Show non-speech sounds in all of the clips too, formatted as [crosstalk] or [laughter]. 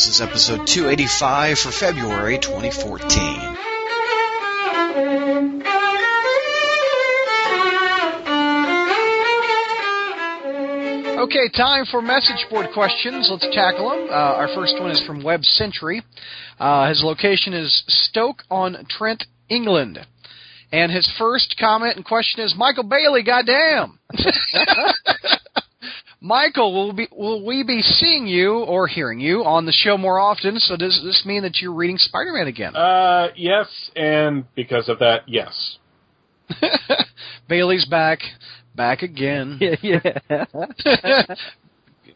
This is episode 285 for February 2014. Okay, time for message board questions. Let's tackle them. Uh, our first one is from Web Century. Uh, his location is Stoke on Trent, England. And his first comment and question is Michael Bailey, goddamn. [laughs] Michael, will, be, will we be seeing you or hearing you on the show more often? So does this mean that you're reading Spider-Man again? Uh, yes, and because of that, yes. [laughs] Bailey's back, back again. [laughs] yeah, yeah. [laughs]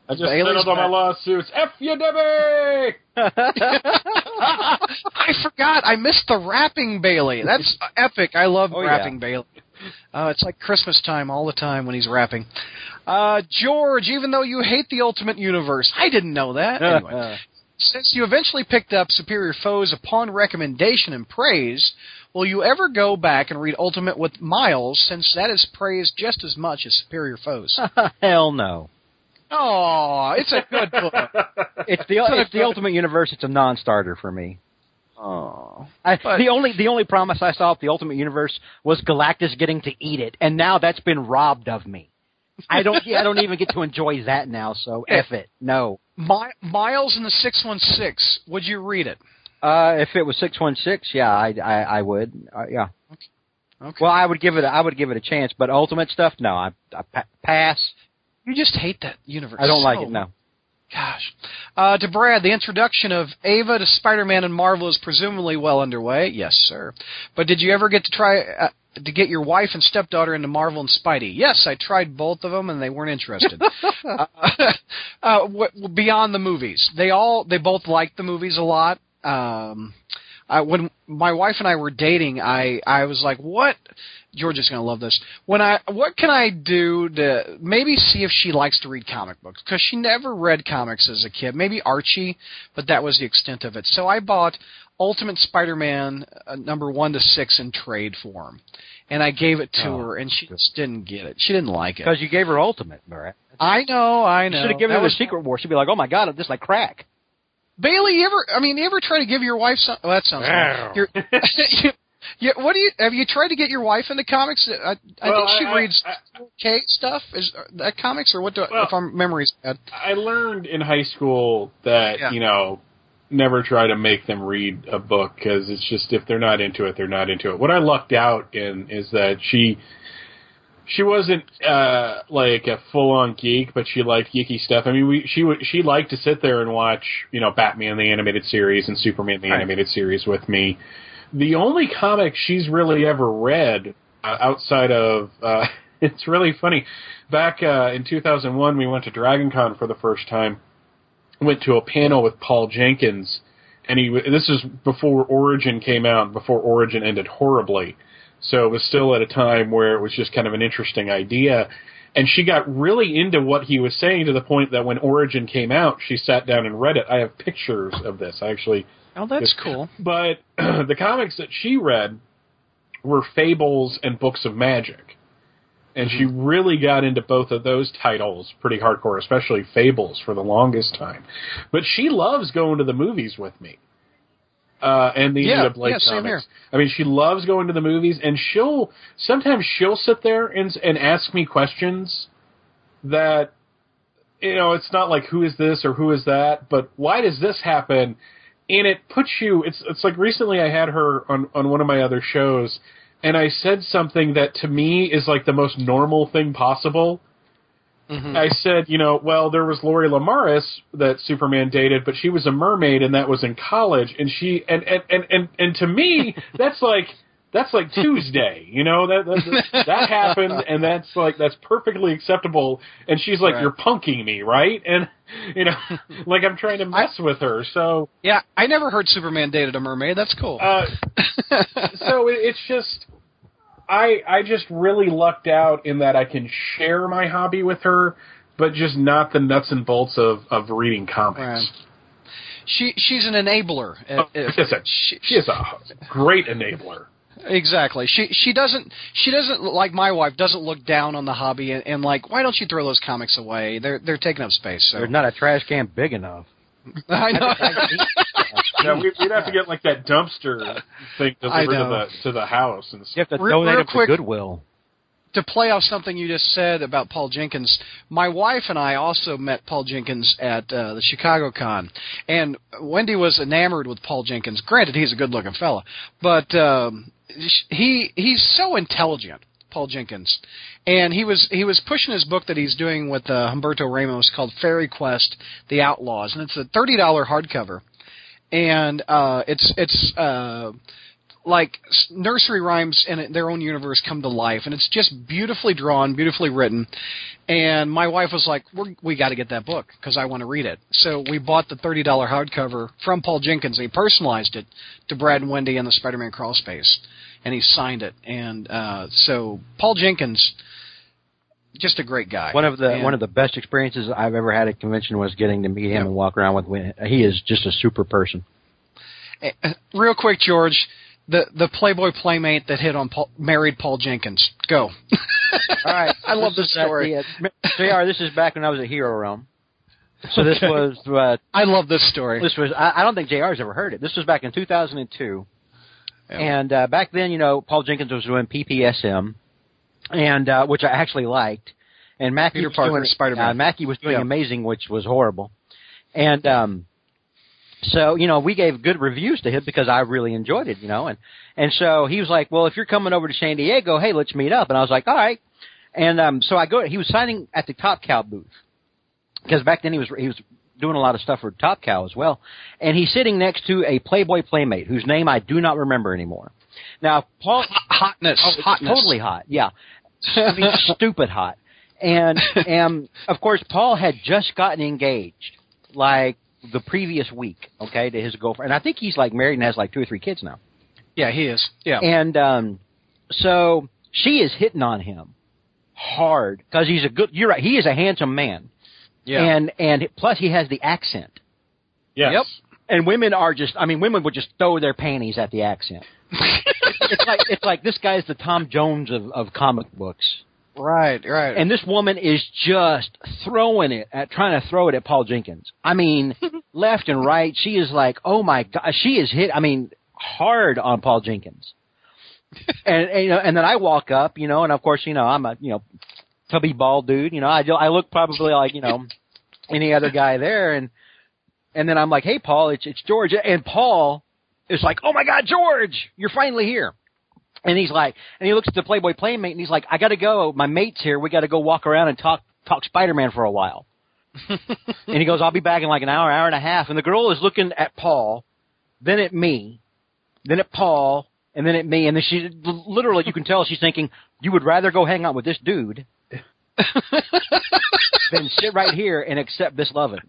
I just Bailey's settled on my lawsuits. F you, Debbie! I forgot. I missed the rapping Bailey. That's epic. I love Oh, rapping Bailey. Uh, it's like Christmas time all the time when he's rapping. Uh, George, even though you hate the Ultimate Universe, I didn't know that. Anyway, since you eventually picked up Superior Foes upon recommendation and praise, will you ever go back and read Ultimate with Miles, since that is praised just as much as Superior Foes? [laughs] Hell no. oh, it's a good book. [laughs] It's the it's the Ultimate Universe. It's a non-starter for me. Oh, I, the only the only promise I saw of the Ultimate Universe was Galactus getting to eat it, and now that's been robbed of me. I don't I don't even get to enjoy that now. So [laughs] f it, no. My, Miles and the Six One Six. Would you read it? Uh, if it was six one six, yeah, I I, I would. Uh, yeah. Okay. Well, I would give it. A, I would give it a chance, but Ultimate stuff, no. I, I pa- pass. You just hate that universe. I don't like it. No. Gosh. Uh, to Brad, the introduction of Ava to Spider-Man and Marvel is presumably well underway. Yes, sir. But did you ever get to try uh, to get your wife and stepdaughter into Marvel and Spidey? Yes, I tried both of them, and they weren't interested. [laughs] uh, [laughs] uh, w- beyond the movies, they all they both liked the movies a lot. Um, I, when my wife and I were dating, I I was like, "What?" George is going to love this. When I what can I do to maybe see if she likes to read comic books because she never read comics as a kid. Maybe Archie, but that was the extent of it. So I bought Ultimate Spider-Man uh, number one to six in trade form, and I gave it to Oh, her, and she just didn't get it. She didn't like it. Because you gave her Ultimate, Brett. I know, I You should have given That her the Secret War. She'd be like, "Oh my God, this is like crack." Bailey, you ever? I mean, you ever try to give your wife some? Oh, that sounds. you, [laughs] you, what do you? Have you tried to get your wife into comics? I, I Well, think she I- reads I- K stuff. Is uh, that comics or what? Do, Well- if our memory's bad. I learned in high school that, Yeah. you know, never try to make them read a book because it's just if they're not into it, they're not into it. What I lucked out in is that she she wasn't uh like a full on geek, but she liked geeky stuff. I mean, we she would she liked to sit there and watch, you know, Batman the animated series and Superman the Right. animated series with me. The only comic she's really ever read uh, outside of uh [laughs] it's really funny. Back uh in 2001 we went to Dragon Con for the first time. Went to a panel with Paul Jenkins and he w- this is before Origin came out, before Origin ended horribly. So it was still at a time where it was just kind of an interesting idea. And she got really into what he was saying to the point that when Origin came out, she sat down and read it. I have pictures of this. I actually Oh, that's cool. but [clears throat] the comics that she read were fables and books of magic. And she mm-hmm. really got into both of those titles pretty hardcore, especially fables for the longest time. But she loves going to the movies with me. Uh, and the Yeah, Anita Blake yeah, comics. I mean, she loves going to the movies, and she'll sometimes she'll sit there and and ask me questions that you know it's not like who is this or who is that, but why does this happen? and it puts you it's it's like recently I had her on on one of my other shows and I said something that to me is like the most normal thing possible. Mhm. I said, you know, well, there was Lori Lemaris that Superman dated, but she was a mermaid and that was in college and she and and and and, and to me [laughs] that's like that's like Tuesday, you know that that, that happened, and that's like that's perfectly acceptable. And she's like, Right. "You're punking me, right?" And you know, [laughs] like I'm trying to mess with her. So Yeah, I never heard Superman dated a mermaid. That's cool. uh, [laughs] so it, it's just I I just really lucked out in that I can share my hobby with her, but just not the nuts and bolts of of reading comics. Right. she she's an enabler. Oh, Uh, uh, she a- she- She is a great enabler. Exactly. She she doesn't she doesn't like my wife doesn't look down on the hobby and, and like why don't you throw those comics away? They're they're taking up space. So There's not a trash can big enough. [laughs] I know. Yeah, we, we'd have to get like that dumpster thing I delivered to the to the house and You have to Real- donate real quick- to Goodwill. to play off something you just said about Paul Jenkins, my wife and I also met Paul Jenkins at uh, the Chicago Con, and Wendy was enamored with Paul Jenkins. Granted, he's a good-looking fella, but um, he he's so intelligent, Paul Jenkins, and he was he was pushing his book that he's doing with uh, Humberto Ramos called Fairy Quest: The Outlaws, and it's a thirty dollar hardcover, and uh, it's it's. Uh, like nursery rhymes in their own universe come to life, and it's just beautifully drawn, beautifully written. And my wife was like, We're, "We got to get that book because I want to read it." So we bought the thirty dollar hardcover from Paul Jenkins. He personalized it to Brad and Wendy and the Spider-Man crawl space, and he signed it. And uh, so Paul Jenkins, just a great guy. One of the And- one of the best experiences I've ever had at convention was getting to meet him and walk around with. him. He is just a super person. Uh, real quick, George. The the Playboy playmate that hit on Paul, married Paul Jenkins. Go. [laughs] All right, I love this is story. the, uh, [laughs] Jr. This is back when I was at Hero Realm. So this Okay. was uh, I love this story. this was I, I don't think Jr. has ever heard it. This was back in 2002, Yeah. and uh, back then, you know, Paul Jenkins was doing PPSM, and uh, which I actually liked, and Mackie Peter was Parker, doing Spider-Man. Uh, Mackie was doing Yeah. amazing, which was horrible, and um, so you know we gave good reviews to him because I really enjoyed it, you know, and and so he was like, well, if you're coming over to San Diego, hey, let's meet up, and I was like, all right, and um, so I go. He was signing at the Top Cow booth because back then he was he was doing a lot of stuff for Top Cow as well, and he's sitting next to a Playboy playmate whose name I do not remember anymore. Now, Paul, hotness, oh, hotness. totally hot, yeah, I mean, [laughs] stupid hot, and and of course Paul had just gotten engaged like the previous week, okay, to his girlfriend, and I think he's like married and has like two or three kids now. Yeah, he is. Yeah. And um, so she is hitting on him hard because he's a good. You're right. He is a handsome man, yeah. and and plus he has the accent. yes. Yep. And women are just. I mean, women would just throw their panties at the accent. [laughs] it's like it's like this guy's the Tom Jones of of comic books, right, right. and this woman is just throwing it at trying to throw it at Paul Jenkins. I mean, [laughs] left and right. She is like, oh my god, she is hit. I mean, hard on Paul Jenkins. [laughs] and, and you know, and then I walk up, you know, and of course, you know, I'm a you know, tubby bald dude. You know, I I look probably like you know any other guy there, and and then I'm like, hey, Paul, it's it's George, and Paul is like, oh my God, George, you're finally here. And he's like, and he looks at the Playboy Playmate, and he's like, I got to go. My mate's here. We got to go walk around and talk talk Spider Man for a while. [laughs] and he goes, I'll be back in like an hour, hour and a half. And the girl is looking at Paul, then at me, then at Paul, and then at me. And then she literally, you can tell she's thinking, you would rather go hang out with this dude than sit right here and accept this loving.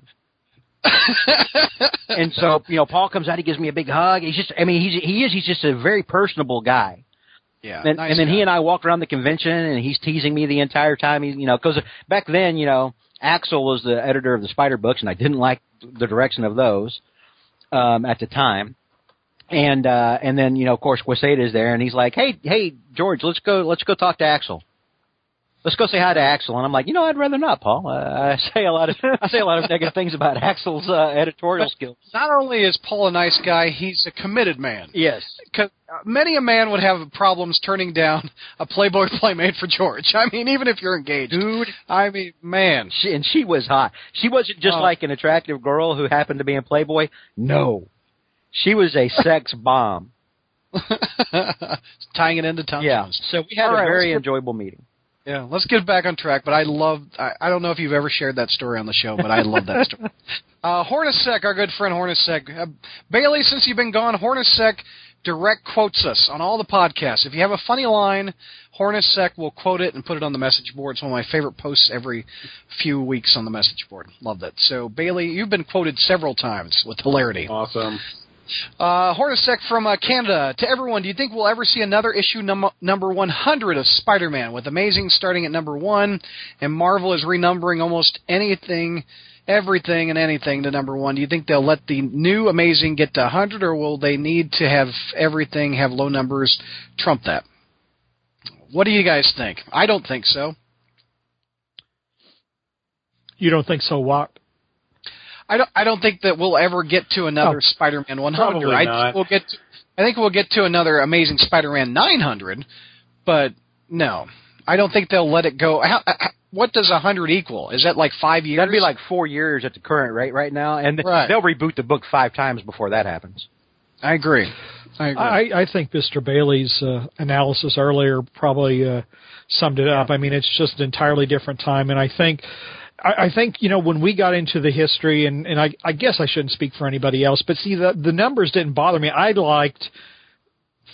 and so, you know, Paul comes out, he gives me a big hug. He's just, I mean, he's, he is, he's just a very personable guy. yeah. And, nice and then guy. he and I walk around the convention, and he's teasing me the entire time. He, you know, because back then, you know, Axel was the editor of the Spider books, and I didn't like the direction of those um, at the time. And uh, and then you know, of course, Quesada is there, and he's like, "Hey, hey, George, let's go, let's go talk to Axel. Let's go say hi to Axel." And I'm like, "You know, I'd rather not, Paul. Uh, I say a lot of I say a lot of negative things about Axel's uh, editorial skills." Not only is Paul a nice guy, he's a committed man. Yes, because many a man would have problems turning down a Playboy playmate for George. I mean, even if you're engaged, Dude, I mean, man. She, and she was hot. She wasn't just Oh. like an attractive girl who happened to be in Playboy. No, she was a sex [laughs] bomb. Tying it into Tom yeah. Jones. So we had All a right, very enjoyable meeting. Yeah, let's get back on track. But I love. I, I don't know if you've ever shared that story on the show, but I love that story. [laughs] Uh, Hornacek, our good friend Hornacek. Uh, Bailey, since you've been gone, Hornacek direct quotes us on all the podcasts. If you have a funny line, Hornacek will quote it and put it on the message board. It's one of my favorite posts every few weeks on the message board. Love that. So Bailey, you've been quoted several times with hilarity. Awesome. Uh, Hornacek from uh, Canada. To everyone, do you think we'll ever see another issue num- number 100 of Spider-Man, with Amazing starting at number one, and Marvel is renumbering almost anything, everything, and anything to number one? Do you think they'll let the new Amazing get to 100, or will they need to have everything have low numbers trump that? What do you guys think? I don't think so. You don't think so? What? I don't. I don't think that we'll ever get to another Oh. Spider-Man 100. Probably I not. think we'll get. To, I think we'll get to another Amazing Spider-Man 900, but no, I don't think they'll let it go. How, how, what does 100 equal? Is that like five years? That'd be like four years at the current rate right now, and Right. they'll reboot the book five times before that happens. I agree. I agree. I, I think Mr. Bailey's uh, analysis earlier probably uh, summed it up. I mean, it's just an entirely different time, and I think. I I think you know when we got into the history, and, and I, I guess I shouldn't speak for anybody else, but see the the numbers didn't bother me. I liked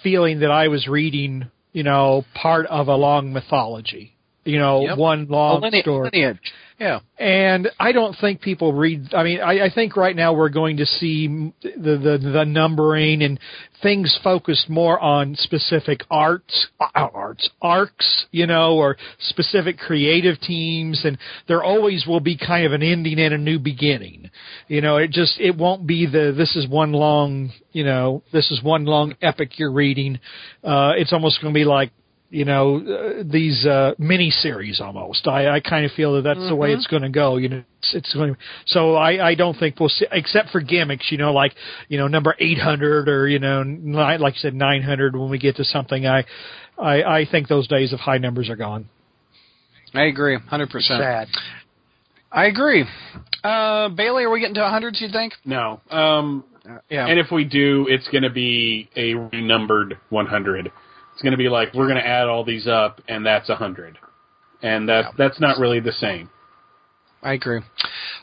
feeling that I was reading, you know, part of a long mythology, you know, Yep. one A long lineage, story. lineage. Yeah. And I don't think people read. I mean, I, I think right now we're going to see the, the the numbering and things focused more on specific arts, uh, arts, arcs, you know, or specific creative teams, and there always will be kind of an ending and a new beginning. You know, it just it won't be the this is one long, you know, this is one long epic you're reading. Uh, it's almost going to be like you know uh, these uh, mini series almost. I, I kind of feel that that's the way it's going to go. You know, it's, it's going. To, so I, I don't think we'll see, except for gimmicks. You know, like you know number eight hundred or you know nine, like you said nine hundred when we get to something. I, I I think those days of high numbers are gone. I agree. 100%. Sad. I agree. Uh, Bailey, are we getting to 100s, you think? No. Um, Yeah. And if we do, it's going to be a renumbered 100. It's going to be like we're going to add all these up, and that's a 100, and that Yeah. that's not really the same. I agree.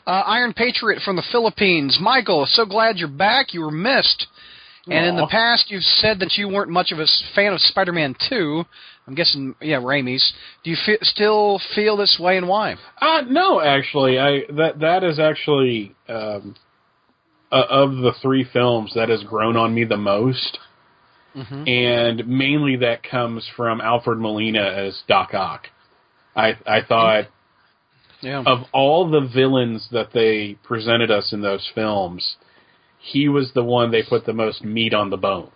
Uh, Iron Patriot from the Philippines. Michael, so glad you're back. You were missed. And in the past, you've said that you weren't much of a fan of Spider-Man 2. I'm guessing, yeah, Raimi's. Do you fe- still feel this way, and why? Uh, no, actually, I that that is actually um, uh, of the three films that has grown on me the most, Mm-hmm. and mainly that comes from Alfred Molina as Doc Ock. I I thought Yeah. of all the villains that they presented us in those films, he was the one they put the most meat on the bone.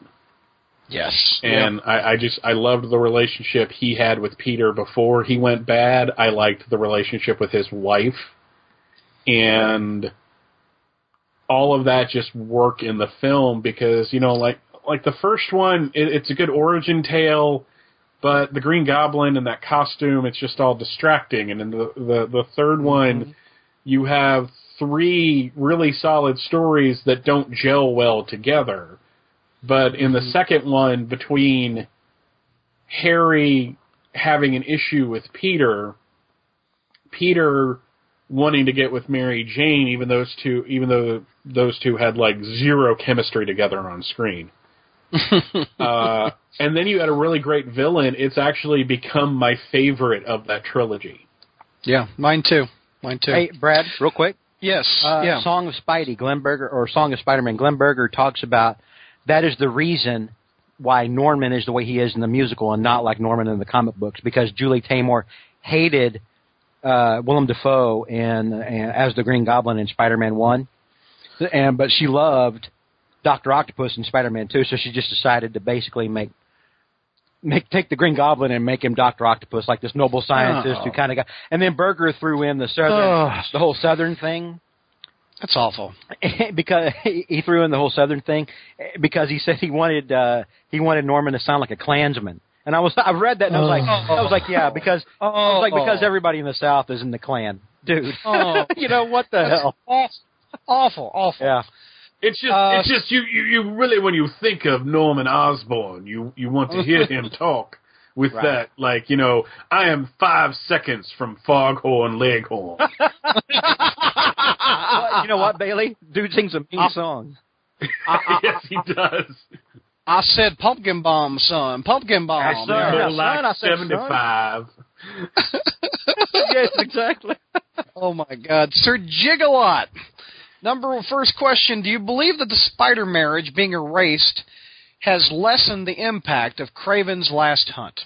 yes. And I, I just I loved the relationship he had with Peter before he went bad. I liked the relationship with his wife, and all of that just work in the film because you know like like the first one it, it's a good origin tale, but the Green Goblin and that costume it's just all distracting. And in the the, the third mm-hmm. one, you have three really solid stories that don't gel well together. But in the mm-hmm. second one, between Harry having an issue with Peter, Peter wanting to get with Mary Jane, even those two, even though those two had like zero chemistry together on screen. [laughs] uh, and then you had a really great villain. It's actually become my favorite of that trilogy. Yeah, mine too. Mine too. Hey, Brad, real quick. yes. Uh, yeah. Song of Spidey, Glen Berger, or Song of Spider-Man, Glen Berger talks about that is the reason why Norman is the way he is in the musical and not like Norman in the comic books because Julie Taymor hated uh, Willem Dafoe and, and as the Green Goblin in Spider-Man One, and but she loved Doctor Octopus in Spider-Man Two, so she just decided to basically make. Make take the Green Goblin and make him Doctor Octopus, like this noble scientist who Oh. kind of got. And then Berger threw in the southern, Oh. the whole southern thing, That's awful. [laughs] because he threw in the whole southern thing because he said he wanted uh he wanted Norman to sound like a Klansman. And I was I read that and I was like I was like yeah because I was like because everybody in the South is in the Klan, dude. Oh. [laughs] you know what the hell? Awful. Awful. Awful. Yeah. It's just, Uh, it's just you, you, you really when you think of Norman Osborn, you, you want to hear him [laughs] talk with Right. that, like you know, I am five seconds from Foghorn Leghorn. [laughs] Well, you know what, Bailey? Dude sings a mean song. [laughs] yes, he does. I said pumpkin bomb, son. Pumpkin bomb. I said- Yeah. More son, I like said son. seventy-five. yes, exactly. Oh my God, Sir Jigalot. Number first question: Do you believe that the spider marriage being erased has lessened the impact of Kraven's last hunt?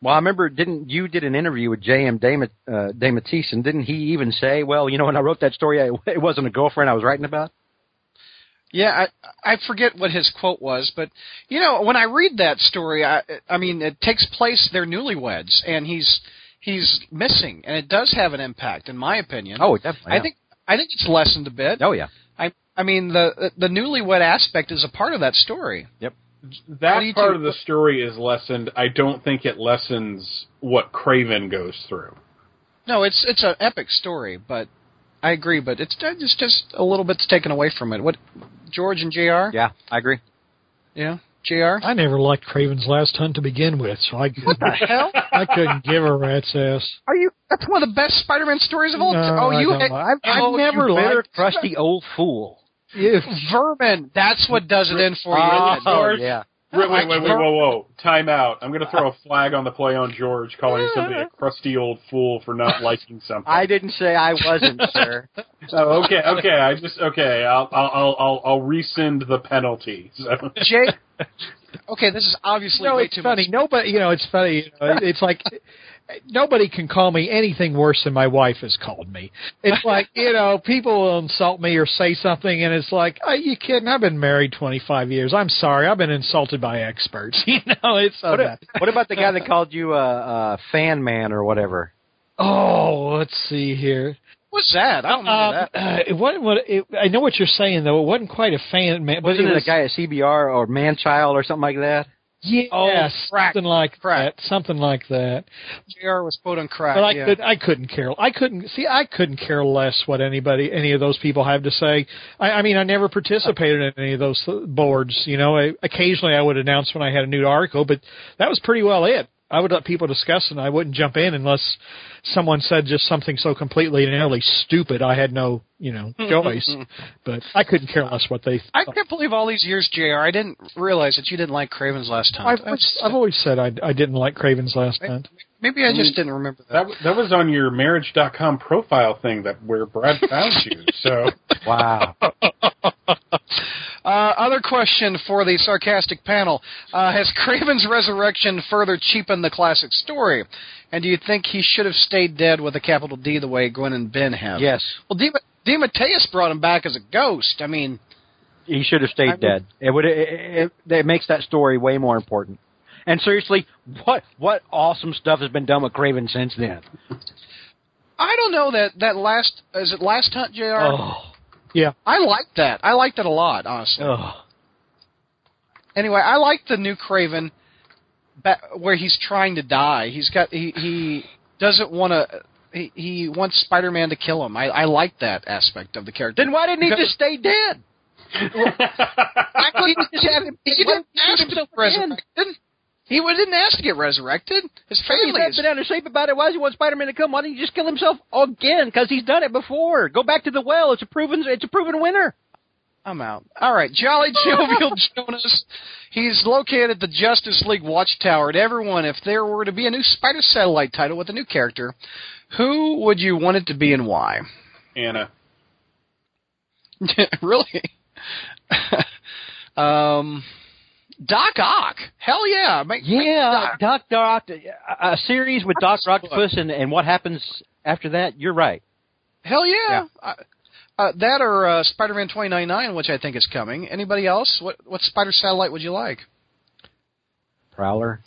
Well, I remember didn't you did an interview with J.M. Dama- uh, DeMatteis, and didn't he even say, "Well, you know, when I wrote that story, I, it wasn't a girlfriend I was writing about." Yeah, I I forget what his quote was, but you know, when I read that story, I I mean, it takes place they're newlyweds, and he's he's missing, and it does have an impact, in my opinion. Oh, definitely. I think I think it's lessened a bit. Oh yeah. I I mean the the newlywed aspect is a part of that story. Yep. That do part do- of the story is lessened. I don't think it lessens what Kraven goes through. No, it's it's an epic story, but I agree. But it's it's just a little bit's taken away from it. What George and Jr. Yeah, I agree. Yeah, Jr. I never liked Kraven's Last Hunt to begin with, so I What the hell? [laughs] I couldn't give a rat's ass. Are you? That's one of the best Spider-Man stories of all oh, No, time. Oh, I you don't had, I've, oh, I've never you bitter, liked- crusty old fool. Yeah. vermin. That's what does it in for you. Oh, isn't it? George. yeah. Wait, wait, wait, wait, whoa, whoa! Time out. I'm going to throw a flag on the play on George, calling somebody a crusty old fool for not liking something. I didn't say I wasn't, [laughs] sir. Oh, okay, okay. I just okay. I'll I'll I'll I'll, I'll rescind the penalty. So. Jay. Okay, this is obviously No, way it's too funny. much. Nobody, you know, it's funny. You know, it's like nobody can call me anything worse than my wife has called me. It's [laughs] like you know, people will insult me or say something, and it's like, are you kidding? I've been married twenty five years. I'm sorry. I've been insulted by experts. [laughs] You know, it's so What, bad. what about the guy that called you a, a fan man or whatever? Oh, let's see here. What's that? I don't know Um, that. uh, it wasn't what it, I know what you're saying though. It wasn't quite a fan man. Wasn't it, was, a guy at CBR or Manchild or something like that? Yeah, Oh, crack. something like Crack. that. Something like that. Jr. was quote on crack. But I yeah. could I couldn't care I couldn't see I couldn't care less what anybody any of those people have to say. I, I mean I never participated in any of those boards. You know, I, occasionally I would announce when I had a new article, but that was pretty well it. I would let people discuss and I wouldn't jump in unless someone said just something so completely and utterly stupid I had no you know [laughs] choice. but I couldn't care less what they. I thought. can't believe all these years, Jr. I didn't realize that you didn't like Kraven's last time. I've, always- I've always said I, I didn't like Kraven's Last Hunt. Maybe I just didn't remember that. That that was on your marriage.com profile thing that where Brad found you. So [laughs] Wow. [laughs] Uh, other question for the sarcastic panel: uh, Has Kraven's resurrection further cheapened the classic story? And do you think he should have stayed dead with a capital D the way Gwen and Ben have? yes, Well, D. DeMatteis brought him back as a ghost. I mean, he should have stayed I would- dead. It would. It, it, it makes that story way more important. And seriously, what what awesome stuff has been done with Kraven since then? I don't know that that last is it last hunt, Jr. Oh, I like that. I liked it a lot, honestly. oh. Anyway, I like the new Kraven, ba- where he's trying to die. He's got he he doesn't want to. He, he wants Spider-Man to kill him. I, I like that aspect of the character. Then why didn't he Because- just stay dead? [laughs] I couldn't he, he didn't ask to himself get resurrected. He wa- didn't ask to get resurrected. His He's family not is. been out of shape about it. Why does he want Spider-Man to come? Why didn't he just kill himself again? Because he's done it before. Go back to the well. It's a proven. It's a proven winner. I'm out. All right, Jolly [laughs] Jovial Jonas. He's located at the Justice League Watchtower. And everyone, if there were to be a new Spider Satellite title with a new character, who would you want it to be and why? Anna. [laughs] really? [laughs] um, Doc Ock. Hell yeah. Make, make Yeah, Doc- Doc Doc, a a series with Doc Octopus and and what happens after that. You're right. Hell yeah. Uh, uh, that or uh, Spider-Man 2099, which I think is coming. Anybody else? What what Spider Satellite would you like? Prowler.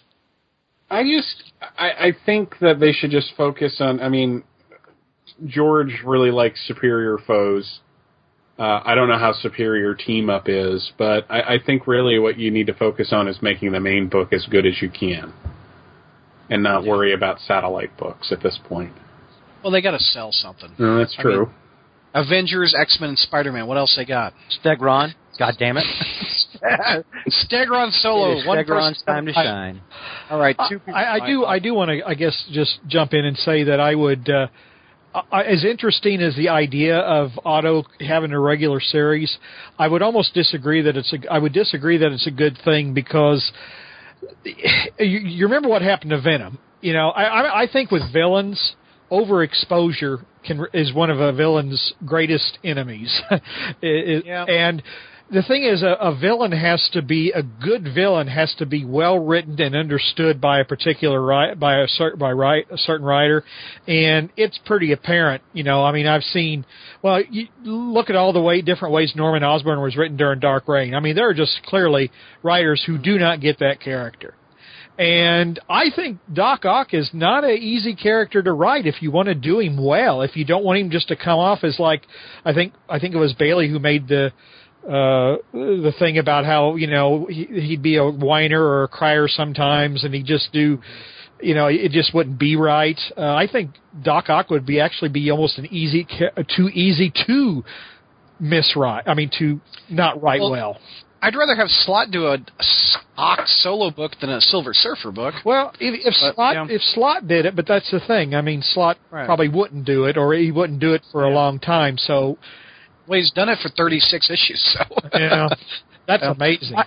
I just I, I think that they should just focus on. I mean, George really likes superior foes. Uh, I don't know how superior team up is, but I, I think really what you need to focus on is making the main book as good as you can, and not worry about satellite books at this point. Well, they got to sell something. No, that's I true. mean- Avengers, X Men, and Spider Man. What else they got? Stegron. God damn it. [laughs] [laughs] Stegron Solo. one Stegron's person- time to shine. All right, two. I, I do. I do want to. I guess just jump in and say that I would. Uh, I, as interesting as the idea of Otto having a regular series, I would almost disagree that it's a. I would disagree that it's a good thing because [sighs] you, you remember what happened to Venom. You know, I, I, I think with villains, overexposure can is one of a villain's greatest enemies. [laughs] It- Yeah. And the thing is, a, a villain has to be a good villain has to be well written and understood by a particular by a certain by a certain writer, and it's pretty apparent. You know, I mean, I've seen. Well, you look at all the way different ways Norman Osborn was written during Dark Reign. I mean, there are just clearly writers who do not get that character And I think Doc Ock is not an easy character to write if you want to do him well. If you don't want him just to come off as like, I think I think it was Bailey who made the uh the thing about how you know he, he'd be a whiner or a crier sometimes, and he just do, you know, it just wouldn't be right. Uh, I think Doc Ock would be actually be almost an easy, too easy to miswrite. I mean, to not write Well, well. I'd rather have Slot do a, Ock's solo book than a Silver Surfer book. Well, if, if But, Slot yeah. if Slot did it, but that's the thing. I mean, Slot Right. probably wouldn't do it, or he wouldn't do it for a long time. So, Well, he's done it for 36 issues, so. you [laughs] know, that's Yeah. amazing. I-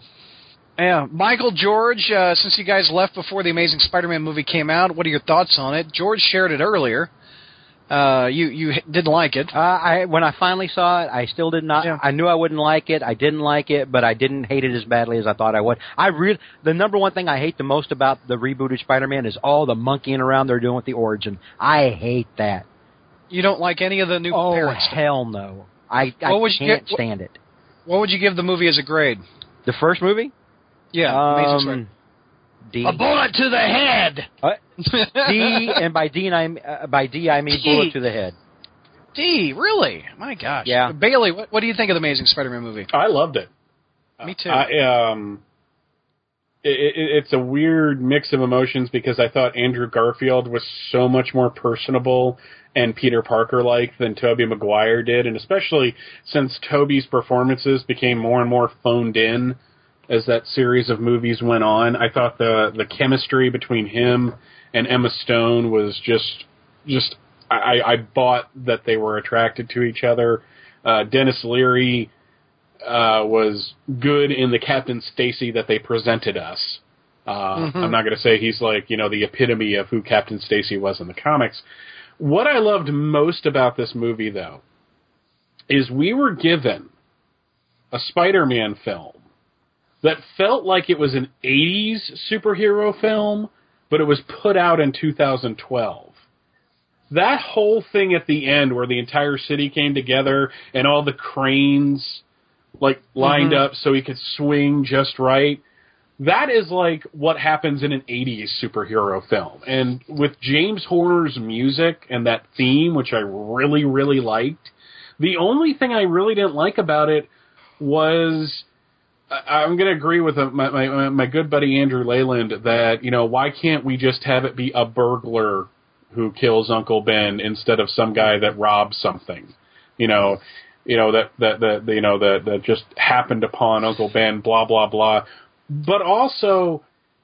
Yeah, Michael George. Uh, since you guys left before the Amazing Spider-Man movie came out, what are your thoughts on it? George shared it earlier. Uh, you you didn't like it. Uh, I when I finally saw it, I still did not. Yeah. I knew I wouldn't like it. I didn't like it, but I didn't hate it as badly as I thought I would. I really the number one thing I hate the most about the rebooted Spider-Man is all the monkeying around they're doing with the origin. I hate that. You don't like any of the new oh parents. hell no! I I What would you can't get- stand it. What would you give the movie as a grade? The first movie, Yeah, Amazing Spider- um, D. bullet to the head. D, and by D, I uh, by D I mean D. bullet to the head. D, really? My gosh. Yeah. Bailey, what, what do you think of the Amazing Spider-Man movie? I loved it. Me too. I, um, it, it, it's a weird mix of emotions because I thought Andrew Garfield was so much more personable and Peter Parker like than Tobey Maguire did, and especially since Toby's performances became more and more phoned in as that series of movies went on. I thought the the chemistry between him and Emma Stone was just just I, I bought that they were attracted to each other. Uh, Denis Leary uh, was good in the Captain Stacy that they presented us. Uh, I'm not going to say he's like you know the epitome of who Captain Stacy was in the comics. What I loved most about this movie, though, is we were given a Spider-Man film that felt like it was an 80s superhero film, but it was put out in 2012 that whole thing at the end where the entire city came together and all the cranes like lined up so he could swing just right. That is like what happens in an 80s superhero film. And with James Horner's music and that theme which I really really liked the only thing I really didn't like about it was I- I'm going to agree with uh, my, my my good buddy Andrew Leyland that you know why can't we just have it be a burglar who kills Uncle Ben instead of some guy that robs something, you know, you know that that that you know that that just happened upon Uncle Ben, blah blah blah. But also,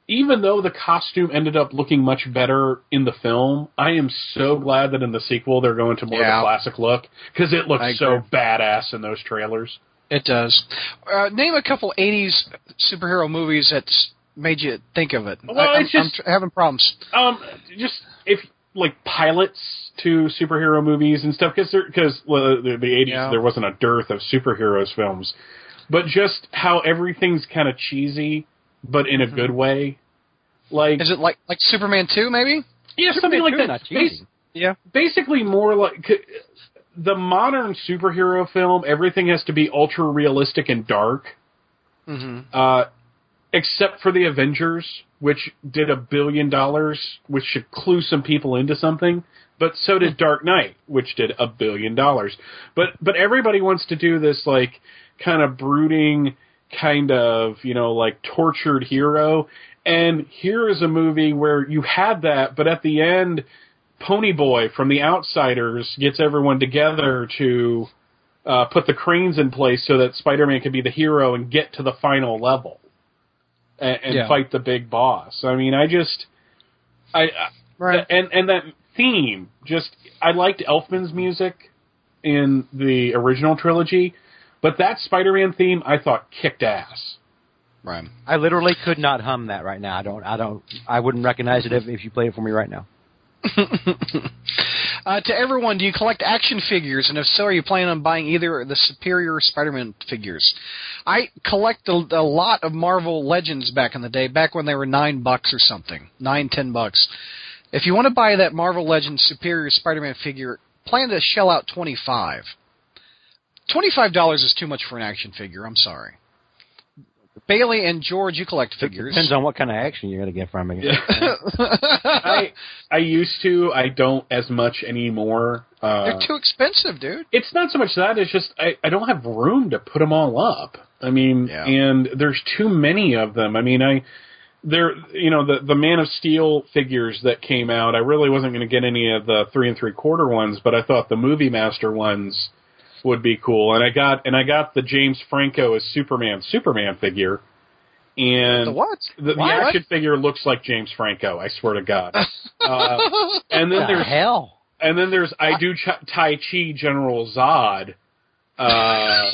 even though the costume ended up looking much better in the film, I am so glad that in the sequel they're going to more of Yeah. a classic look because it looks so badass in those trailers. It does. Uh, name a couple '80s superhero movies that's made you think of it. Well, I, I'm, just- I'm having problems. Um, just if like pilots to superhero movies and stuff, because because well, the, the 80s Yeah. there wasn't a dearth of superheroes films, but just how everything's kind of cheesy, but in a good way. Like Is it like like Superman 2, maybe? yeah, something like that. Not Bas- cheesy. Yeah. basically, more like c- the modern superhero film. Everything has to be ultra realistic and dark. hmm uh, except for the Avengers, which did a billion dollars, which should clue some people into something. But so did Dark Knight, which did a billion dollars. But but everybody wants to do this like kind of brooding, kind of you know like tortured hero. And here is a movie where you had that, but at the end, Ponyboy from The Outsiders gets everyone together to uh, put the cranes in place so that Spider-Man can be the hero and get to the final level and, and Yeah. fight the big boss. I mean, I just, I, I Right. and and that theme just, I liked Elfman's music in the original trilogy, but that Spider-Man theme I thought kicked ass. Right. I literally could not hum that right now. I don't. I don't. I wouldn't recognize it if, if you played it for me right now. [laughs] uh, to everyone, do you collect action figures? And if so, are you planning on buying either the Superior Spider-Man figures? I collect a, a lot of Marvel Legends back in the day, back when they were nine bucks or something, nine ten bucks. If you want to buy that Marvel Legends Superior Spider-Man figure, plan to shell out twenty five. Twenty five dollars is too much for an action figure. I'm sorry. Bailey and George, you collect figures. It Depends on what kind of action you're going to get from it. [laughs] I I used to. I don't as much anymore. Uh, They're too expensive, dude. it's not so much that it's just I, I don't have room to put them all up. I mean, Yeah. and there's too many of them. I mean, I there you know the the Man of Steel figures that came out. I really wasn't going to get any of the three and three quarter ones, but I thought the Movie Master ones would be cool. And I got and I got the James Franco as Superman Superman figure. And The what? the, the action figure looks like James Franco. I swear to God. [laughs] uh, and then the there's hell? and then there's I do Ch- Tai Chi General Zod, uh,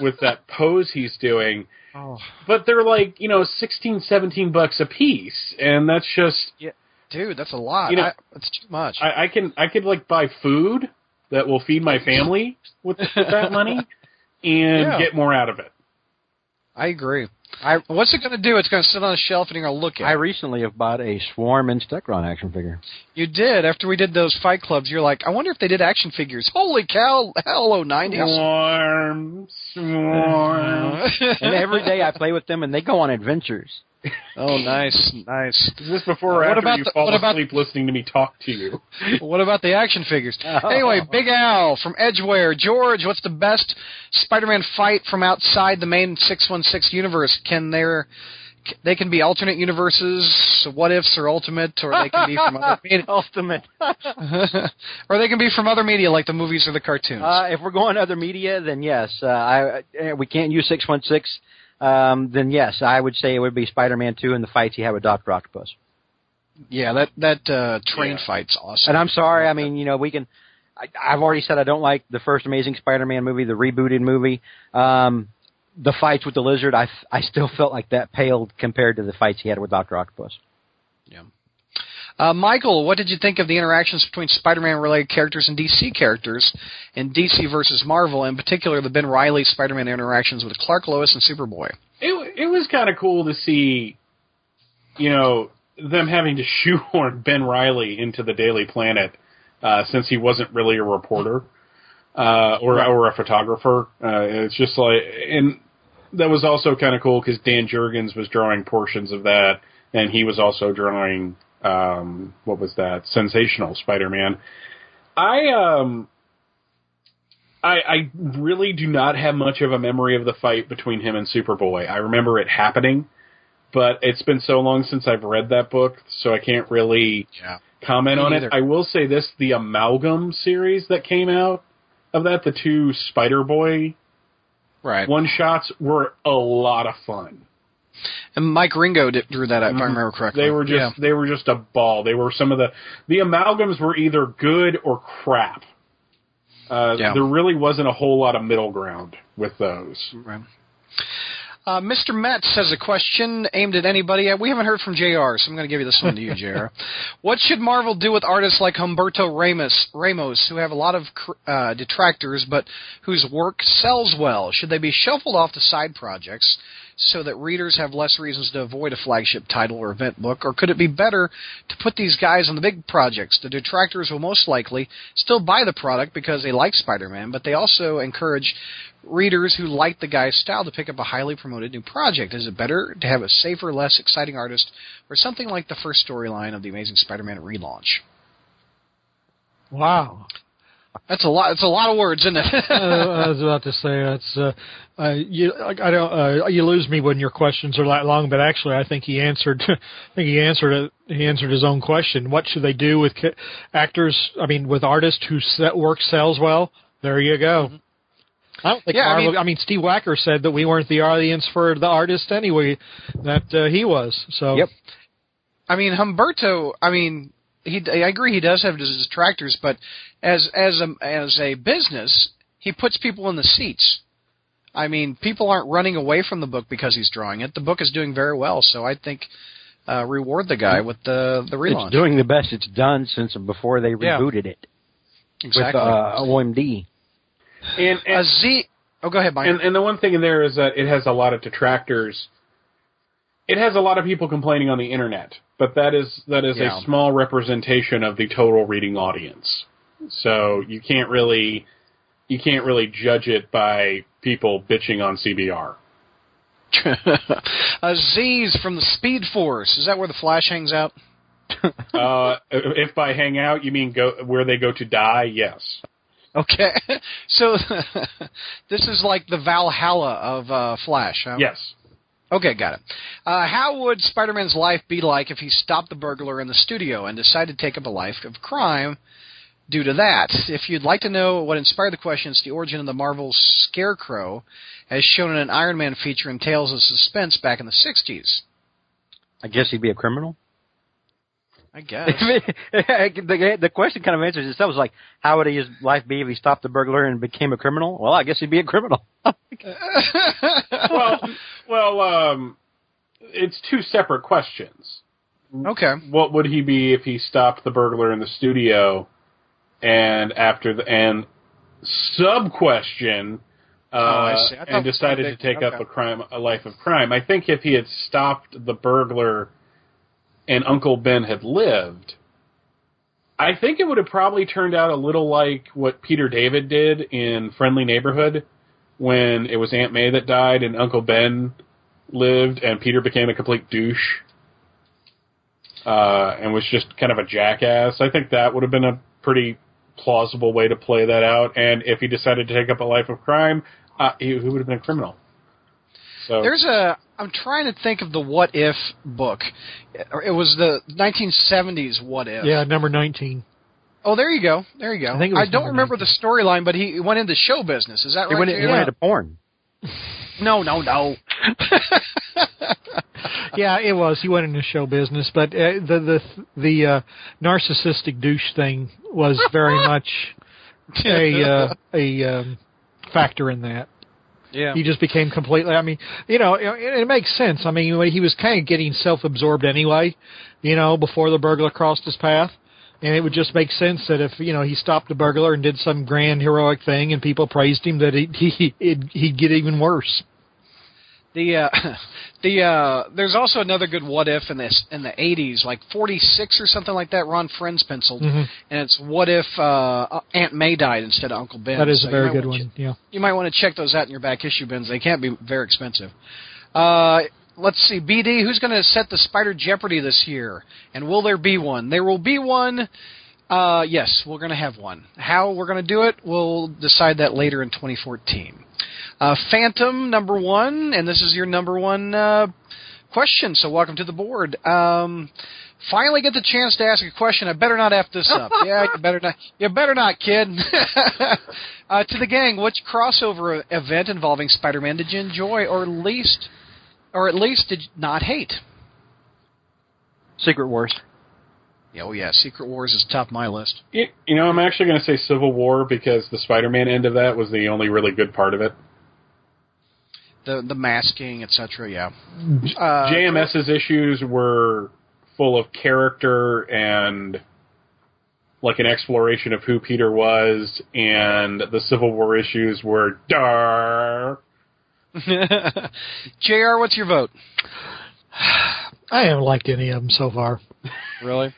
with that pose he's doing. Oh, But they're like you know 16, 17 bucks a piece, and that's just dude, that's a lot. You know- I, that's too much. I, I can I could like buy food that will feed my family with, with [laughs] that money, and Yeah. get more out of it. I agree. I What's it going to do? It's going to sit on a shelf and you're going to look at I it. recently have bought a Swarm and Stegron action figure. You did. After we did those fight clubs, you're like, I wonder if they did action figures. Holy cow, hello, 90s. Swarm, swarm. [laughs] And every day I play with them, and they go on adventures. Oh, nice, nice. Is this before or What after about you the- fall what about- asleep listening to me talk to you? [laughs] What about the action figures? [laughs] Anyway, Big Al from Edgeware. George, what's the best Spider-Man fight from outside the main 616 universe? Can there they can be alternate universes, what ifs or ultimate, or they can be from other [laughs] media, Ultimate. or they can be from other media like the movies or the cartoons. Uh, if we're going other media, then yes. Uh, I uh, we can't use six one six. Um, then yes, I would say it would be Spider-Man two and the fights he had with Doctor Octopus. yeah, that that uh, train Yeah. fight's awesome. And I'm sorry, I mean, you know, we can. I, I've already said I don't like the first Amazing Spider-Man movie, the rebooted movie. Um, the fights with the lizard, I I still felt like that paled compared to the fights he had with Doctor Octopus. Uh, Michael, what did you think of the interactions between Spider-Man related characters and DC characters in DC versus Marvel, in particular the Ben Riley Spider-Man interactions with Clark, Lois, and Superboy? it it was kind of cool to see, you know, them having to [laughs] shoehorn Ben Riley into the Daily Planet uh, since he wasn't really a reporter uh, or or a photographer. Uh, it's just like, and that was also kind of cool because Dan Jurgens was drawing portions of that, and he was also drawing um, what was that sensational Spider-Man. I um. I, I really do not have much of a memory of the fight between him and Superboy. I remember it happening, but it's been so long since I've read that book, so I can't really Yeah. comment Me on neither. it. I will say this: the Amalgam series that came out of that, the two Spider Boy Right. one shots, were a lot of fun. And Mike Ringo did, drew that up, if I remember correctly. Mm-hmm. They were just Yeah. they were just a ball. They were some of the the amalgams were either good or crap. Uh, Yeah. There really wasn't a whole lot of middle ground with those. Right. Uh, Mr. Metz has a question aimed at anybody. Uh, We haven't heard from JR, so I'm going to give you this one to you, JR. [laughs] what should Marvel do with artists like Humberto Ramos, Ramos who have a lot of cr- uh, detractors, but whose work sells well? Should they be shuffled off to side projects so that readers have less reasons to avoid a flagship title or event book? Or could it be better to put these guys on the big projects? The detractors will most likely still buy the product because they like Spider-Man, but they also encourage readers who like the guy's style to pick up a highly promoted new project? Is it better to have a safer, less exciting artist, or something like the first storyline of the Amazing Spider-Man relaunch? Wow. That's a lot. It's a lot of words, isn't it? [laughs] uh, I was about to say that's uh, uh, you. I I don't. Uh, you lose me when your questions are that long, but actually, I think he answered. [laughs] I think he answered it. He answered his own question. What should they do with ca- actors? I mean, with artists who set work sells well. There you go. I don't think Yeah, I mean- I mean, Steve Wacker said that we weren't the audience for the artist anyway. That uh, he was. So Yep. I mean, Humberto. I mean, he. I agree. He does have his detractors, but as as a as a business, he puts people in the seats. I mean, people aren't running away from the book because he's drawing it. The book is doing very well, so I think uh, reward the guy with the the relaunch. It's doing the best it's done since before they Yeah. rebooted it exactly. with uh, OMD. And, a and, Z. Oh, go ahead, Mike. and and the one thing in there is that it has a lot of detractors. It has a lot of people complaining on the internet, but that is that is Yeah. a small representation of the total reading audience. So you can't really you can't really judge it by people bitching on CBR. Aziz [laughs] from the Speed Force. Is that where the Flash hangs out? [laughs] uh, if by hang out you mean go where they go to die, yes. Okay, [laughs] so this is like the Valhalla of uh, Flash. Huh? Yes. Okay, got it. Uh, how would Spider-Man's life be like if he stopped the burglar in the studio and decided to take up a life of crime due to that? If you'd like to know what inspired the question, it's the origin of the Marvel Scarecrow, as shown in an Iron Man feature in Tales of Suspense back in the 60s. I guess he'd be a criminal. I guess. [laughs] the, the question kind of answers itself. It's like, how would his life be if he stopped the burglar and became a criminal? Well, I guess he'd be a criminal. [laughs] well, well, um, it's two separate questions. okay. What would he be if he stopped the burglar in the studio, and after the and sub question, uh, Oh, I see. I thought- and decided to take up a crime, a life of crime? I think if he had stopped the burglar, and Uncle Ben had lived. I think it would have probably turned out a little like what Peter David did in Friendly Neighborhood when it was Aunt May that died and Uncle Ben lived and Peter became a complete douche uh, and was just kind of a jackass. I think that would have been a pretty plausible way to play that out. And if he decided to take up a life of crime, uh, he, he would have been a criminal. So There's a. I'm trying to think of the What If book. It was the 1970s What If. Yeah, number 19. Oh, there you go. There you go. I think it don't number remember the storyline, but he went into show business. Is that He right? went, he JR? went into porn. [laughs] [laughs] No, no, no. [laughs] Yeah, it was. He went into show business, but uh, the the the uh, narcissistic douche thing was very much a uh, a um, factor in that. Yeah. He just became completely. I mean, you know, it, it makes sense. I mean, he was kind of getting self-absorbed anyway. You know, before the burglar crossed his path, and it would just make sense that if you know he stopped the burglar and did some grand heroic thing, and people praised him, that he [laughs] he he'd, he'd get even worse. The uh, [laughs] the uh, there's also another good what if in this in the 80s, like 46 or something like that. Ron Frenz penciled, Mhm. and it's what if uh, Aunt May died instead of Uncle Ben. That is So a very good one. Yeah. you might want to check those out in your back issue bins. They can't be very expensive. Uh, let's see, BD, who's going to set the Spider Jeopardy this year, and will there be one? There will be one. Uh, yes, we're going to have one. How we're going to do it, we'll decide that later in 2014. Uh, Phantom number one, and this is your number one uh, question. So welcome to the board. Um, finally, get the chance to ask a question. I better not f this up. yeah, you better not. You better not, kid. [laughs] uh, to the gang, which crossover event involving Spider-Man did you enjoy, or at least, or at least did you not hate? Secret Wars. Yeah, Oh yeah, Secret Wars is top of my list. You, you know, I'm actually going to say Civil War because the Spider-Man end of that was the only really good part of it. The the masking, etc. Yeah. Uh, JMS's issues were full of character and like an exploration of who Peter was, and the Civil War issues were dar. [laughs] Jr. What's your vote? I haven't liked any of them so far. Really?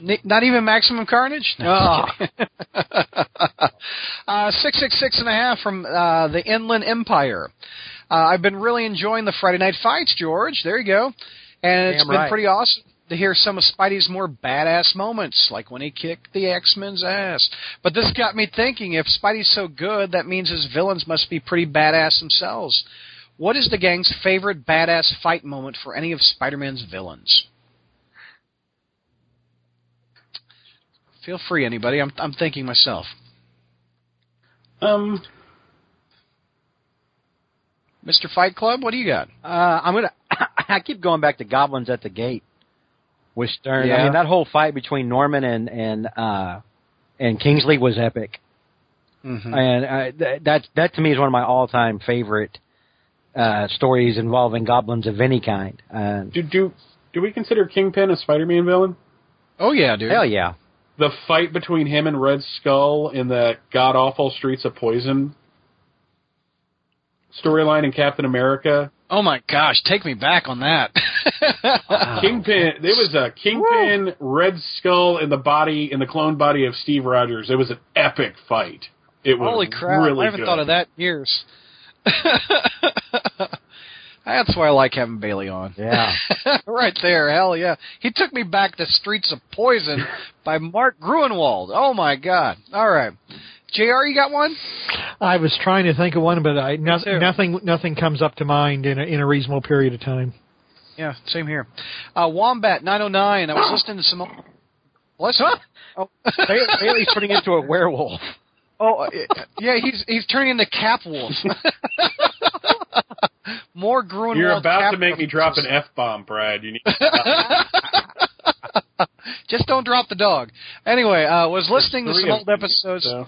Not even Maximum Carnage? No. [laughs] uh, six six six and a half from uh, the Inland Empire. Uh, I've been really enjoying the Friday Night Fights, George. There you go. And it's Damn been right. pretty awesome to hear some of Spidey's more badass moments, like when he kicked the X Men's ass. But this got me thinking: if Spidey's so good, that means his villains must be pretty badass themselves. What is the gang's favorite badass fight moment for any of Spider-Man's villains? Feel free, anybody. I'm I'm thinking myself. Um, Mr. Fight Club, what do you got? Uh, I'm gonna. [coughs] I keep going back to Goblins at the Gate with Stern. Yeah. I mean, that whole fight between Norman and and uh, and Kingsley was epic, Mm-hmm. and uh, th- that that to me is one of my all time favorite uh, stories involving goblins of any kind. Uh, do do do we consider Kingpin a Spider-Man villain? Oh yeah, dude. hell yeah! The fight between him and Red Skull in the god awful Streets of Poison storyline in Captain America. Oh my gosh, take me back on that. [laughs] Kingpin. There was a Kingpin, Red Skull in the body in the clone body of Steve Rogers. It was an epic fight. It was Holy crap! really I haven't good. thought of that in years. [laughs] That's why I like having Bailey on. Yeah. [laughs] right there, hell yeah. He took me back to Streets of Poison by Mark Gruenwald. Oh my god. All right. JR, you got one? I was trying to think of one, but I no, nothing nothing comes up to mind in a, in a reasonable period of time. Yeah, same here. Uh, Wombat 909. I was listening to some. What's up? Oh, [laughs] Bailey- Bailey's turning into a werewolf. oh, uh, yeah. He's he's turning into Cap Wolf. [laughs] More Gruenwald. You're about Cap to make me drop an f bomb, Brad. You need. [laughs] Just don't drop the dog. Anyway, uh, was listening to some of old episodes. so.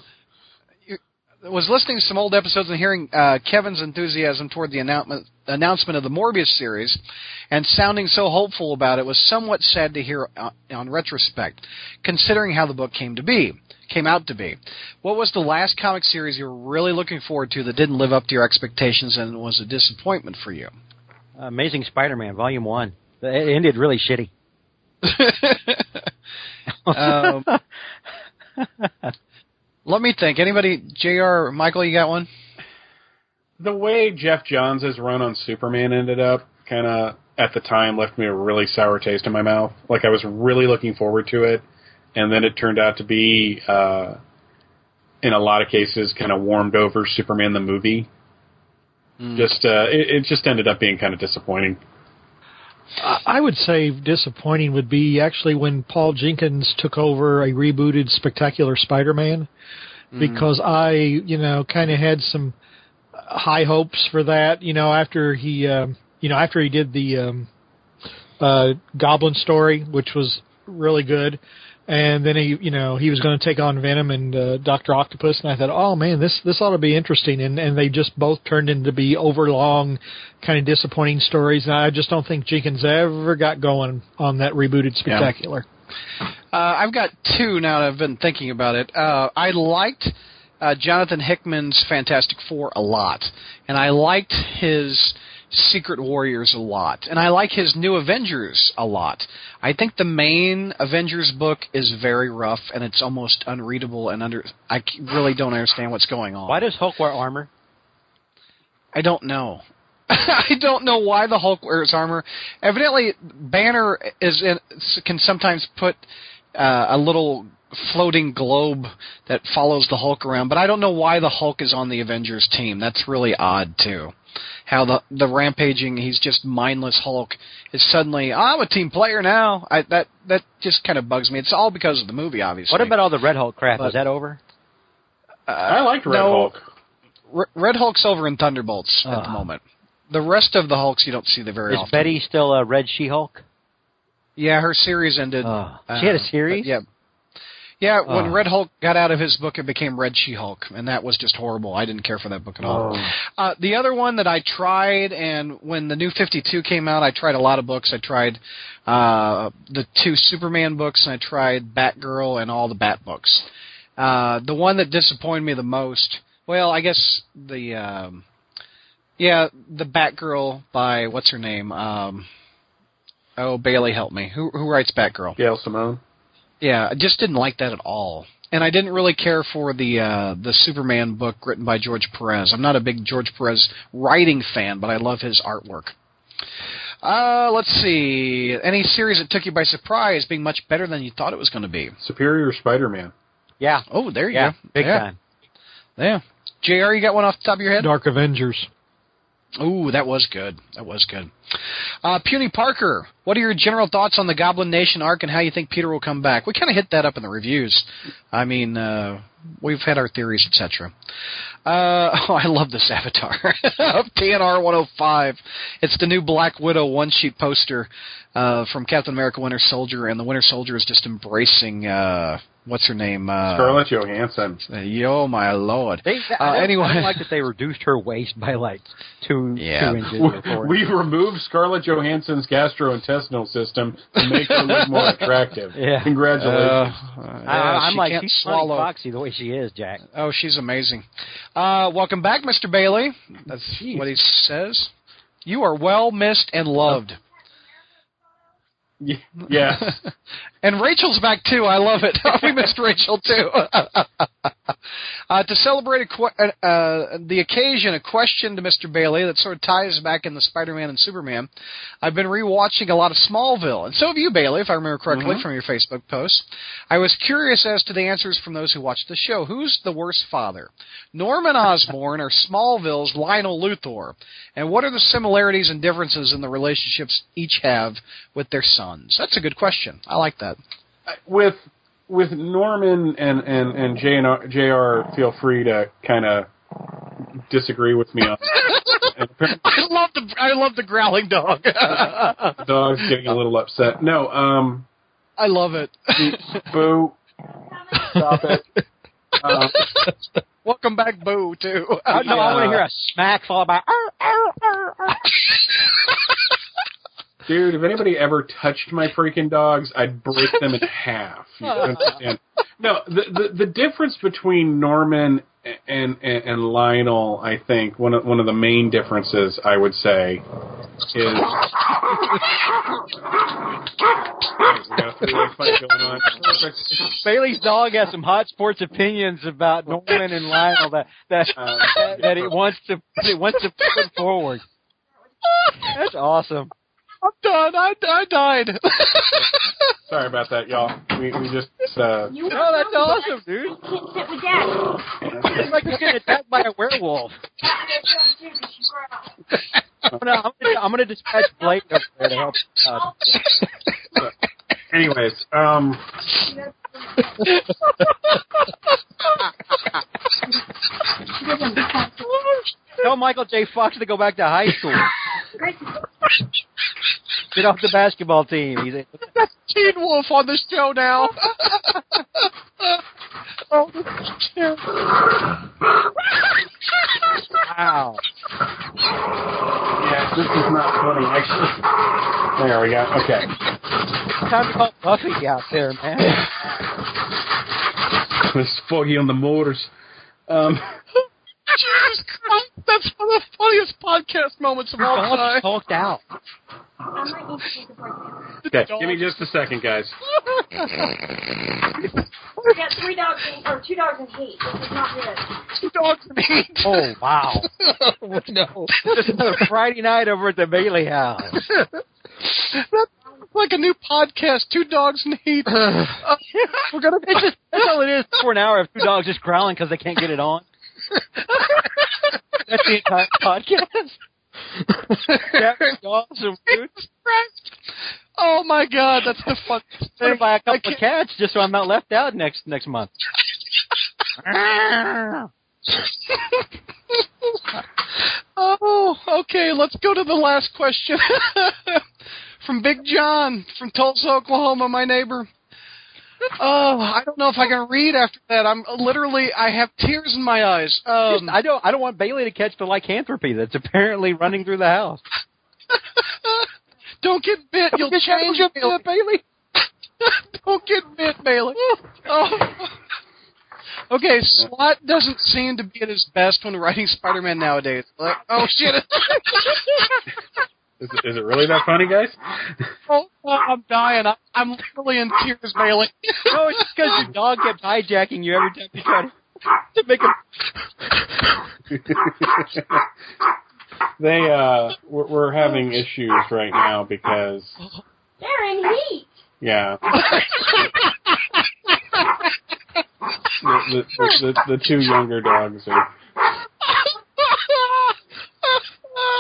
Was listening to some old episodes and hearing uh, Kevin's enthusiasm toward the announcement announcement of the Morbius series, and sounding so hopeful about it was somewhat sad to hear on, on retrospect, considering how the book came to be, came out to be. What was the last comic series you were really looking forward to that didn't live up to your expectations and was a disappointment for you? Amazing Spider-Man, Volume One. It ended really shitty. [laughs] [laughs] um, [laughs] let me think. Anybody, Jr. Michael, you got one? the way Geoff Johns' run on Superman ended up kind of at the time left me a really sour taste in my mouth. Like I was really looking forward to it, and then it turned out to be, uh, in a lot of cases, kind of warmed over Superman the movie. Just uh, it, it just ended up being kind of disappointing. I would say disappointing would be actually when Paul Jenkins took over a rebooted Spectacular Spider-Man, because I, you know, kind of had some high hopes for that. You know, after he, um, you know, after he did the um, uh, Goblin story, which was really good. And then he, you know, he was going to take on Venom and uh, Doctor Octopus, and I thought, oh man, this this ought to be interesting. And and they just both turned into be overlong, kind of disappointing stories. And I just don't think Jenkins ever got going on that rebooted Spectacular. Uh, I've got two now that I've been thinking about it. Uh, I liked uh, Jonathan Hickman's Fantastic Four a lot, and I liked his Secret Warriors a lot, and I like his New Avengers a lot. I think the main Avengers book is very rough, and it's almost unreadable, and under I really don't understand what's going on. Why does Hulk wear armor? I don't know. [laughs] I don't know why the Hulk wears armor. Evidently, Banner is in, can sometimes put uh, a little floating globe that follows the Hulk around, but I don't know why the Hulk is on the Avengers team. That's really odd too. How the the rampaging, he's just mindless Hulk is suddenly I'm a team player now. I, that that just kind of bugs me. It's all because of the movie, obviously. What about all the Red Hulk crap? But- Is that over? I liked Red no. Hulk. R- Red Hulk's over in Thunderbolts at the Ah. moment. The rest of the Hulks you don't see the very Is often. Betty still a Red She-Hulk? Yeah, her series ended. Oh. uh, She had a series? but Yeah. Yeah, when Oh. Red Hulk got out of his book, it became Red She-Hulk, and that was just horrible. I didn't care for that book at all. Oh. Uh, the other one that I tried, and when the New Fifty Two came out, I tried a lot of books. I tried uh, the two Superman books, and I tried Batgirl and all the Bat books. Uh, the one that disappointed me the most, well, I guess the, um, yeah, the Batgirl by what's her name? Um, oh, Bailey, help me. Who who writes Batgirl? Gail Simone. Yeah, I just didn't like that at all. And I didn't really care for the uh, the Superman book written by George Perez. I'm not a big George Perez writing fan, but I love his artwork. Uh, let's see. Any series that took you by surprise being much better than you thought it was going to be? Superior Spider-Man. Yeah. Oh, there you Yeah. go. Big yeah. time. Yeah. JR, you got one off the top of your head? Dark Avengers. Ooh, that was good. That was good. Uh, Puny Parker, what are your general thoughts on the Goblin Nation arc and how you think Peter will come back? We kind of hit that up in the reviews. I mean, uh, we've had our theories, etc. Uh, [laughs] oh, I love this avatar [laughs] of TNR 105. It's the new Black Widow one sheet poster uh, from Captain America Winter Soldier, and the Winter Soldier is just embracing, uh, what's her name? Uh, Scarlett Johansson. Yo, my lord. They, Uh, I, don't, anyway. I like that they reduced her waist by like two Yeah. two inches. or four We removed Scarlett Johansson's gastrointestinal system to make her look more [laughs] attractive. Yeah. Congratulations. Uh, I, yeah, I'm like, can't she's swallow. swallow. foxy the way she is, Jack. Oh, she's amazing. Uh, welcome back, Mr. Bailey. That's Jeez. what he says. You are well missed and loved. Y- [laughs] [laughs] yes. [laughs] and Rachel's back too. I love it. [laughs] we missed Rachel too. [laughs] Uh, to celebrate que- uh, uh, the occasion, a question to Mr. Bailey that sort of ties back in the Spider-Man and Superman. I've been rewatching a lot of Smallville, and so have you, Bailey, if I remember correctly from your Facebook post. I was curious as to the answers from those who watched the show. Who's the worst father, Norman Osborn or Smallville's Lionel Luthor? And what are the similarities and differences in the relationships each have with their sons? That's a good question. I like that. With with Norman and and and JR, JR feel free to kind of disagree with me on. and [laughs] I love the I love the growling dog. the dog's getting a little upset. No, um, I love it. boo, stop it. Um, Welcome back, Boo. Too. Uh, no, I want to hear a smack followed by. "Arr, arr, arr, arr." Dude, if anybody ever touched my freaking dogs, I'd break them in [laughs] half. You understand? No, the, the the difference between Norman and, and and Lionel, I think one of one of the main differences I would say is we got a three-way fight going on. Perfect. Bailey's dog has some hot sports opinions about Norman and Lionel that that Uh, that, that it wants to it wants to put forward. That's awesome. I'm done. I, I died. [laughs] Sorry about that, y'all. We we just uh, You No, that's awesome, dude. You can't sit with Daddy. It's like you're getting attacked by a werewolf. [laughs] I'm gonna, I'm gonna, I'm gonna dispatch Blake over there to help. Uh, anyways, um [laughs] tell Michael J. Fox to go back to high school. Get off the basketball team. He's a, Teen Wolf on the show now. [laughs] oh, this is terrible. wow. yeah, this is not funny actually. There we go. Okay. Time to call Buffy out there, man. [laughs] It's foggy on the motors. Um [laughs] Jesus Christ, that's one of the funniest podcast moments of all Dog time. hulked out. I might need to take a break now. Okay, give me just a second, guys. [laughs] We got three dogs in, or two dogs in heat. This is not good. Two dogs in heat. Oh wow! [laughs] oh, no. This is another Friday night over at the Bailey house. That's like a new podcast, Two Dogs in Heat. Uh, [sighs] we're gonna It's just that's all it is for an hour of two dogs just growling because they can't get it on. That's the entire podcast. That's awesome, dude. Oh my god, that's the funniest I'm gonna buy a couple of cats just so I'm not left out next next month. [laughs] oh, okay, let's go to the last question. [laughs] from Big John from Tulsa, Oklahoma, my neighbor. Oh, I don't know if I can read after that. I'm literally, I have tears in my eyes. Um, I don't I don't want Bailey to catch the lycanthropy that's apparently running through the house. [laughs] don't get bit, you'll change it, Bailey. Bailey. [laughs] don't get bit, Bailey. Oh. Okay, Slott doesn't seem to be at his best when writing Spider-Man nowadays. Like, oh shit! [laughs] Is it, is it really that funny, guys? [laughs] oh, I'm dying. I, I'm literally in tears, Bailey. [laughs] No, it's just because your dog kept hijacking you every time you tried to, to make him. [laughs] they uh we're, we're having issues right now because They're in heat. yeah the the, the, the, the two younger dogs are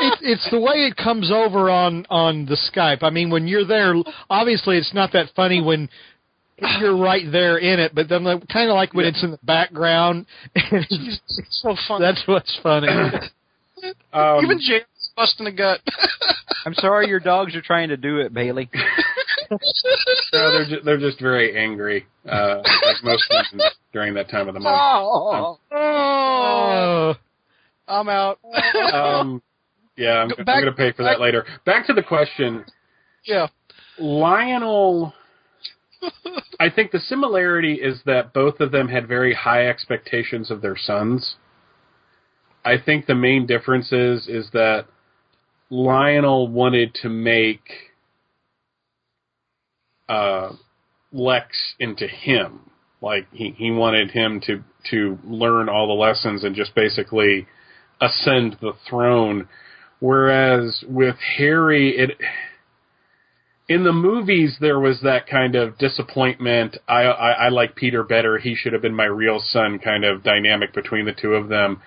It's it's the way it comes over on on the Skype. I mean, when you're there, obviously it's not that funny when you're right there in it, but then like, kind of like when it's in the background. it's- It's so funny. That's what's funny. um, Even James busting a gut. [laughs] I'm sorry your dogs are trying to do it, Bailey. [laughs] no, they're just, they're just very angry uh like most humans during that time of the month Oh. oh, Oh, I'm out. um yeah I'm, I'm gonna pay for back- that later back to the question Yeah. Lionel [laughs] I think the similarity is that both of them had very high expectations of their sons. I think the main difference is is that Lionel wanted to make uh, Lex into him. Like he he wanted him to to learn all the lessons and just basically ascend the throne. Whereas with Harry, it in the movies there was that kind of disappointment. I, I I like Peter better. He should have been my real son. Kind of dynamic between the two of them.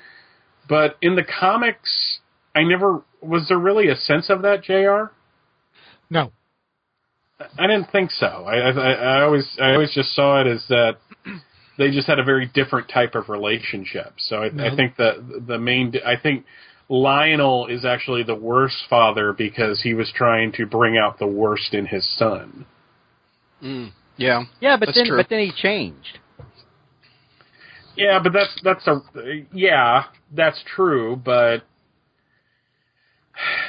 But in the comics, I never was there really a sense of that. Jr. No. I didn't think so. I, I I always I always just saw it as that they just had a very different type of relationship. So I, No. I think the the main I think Lionel is actually the worst father because he was trying to bring out the worst in his son. Mm, yeah. Yeah, but then true. but then he changed. Yeah, but that's that's a yeah, that's true, but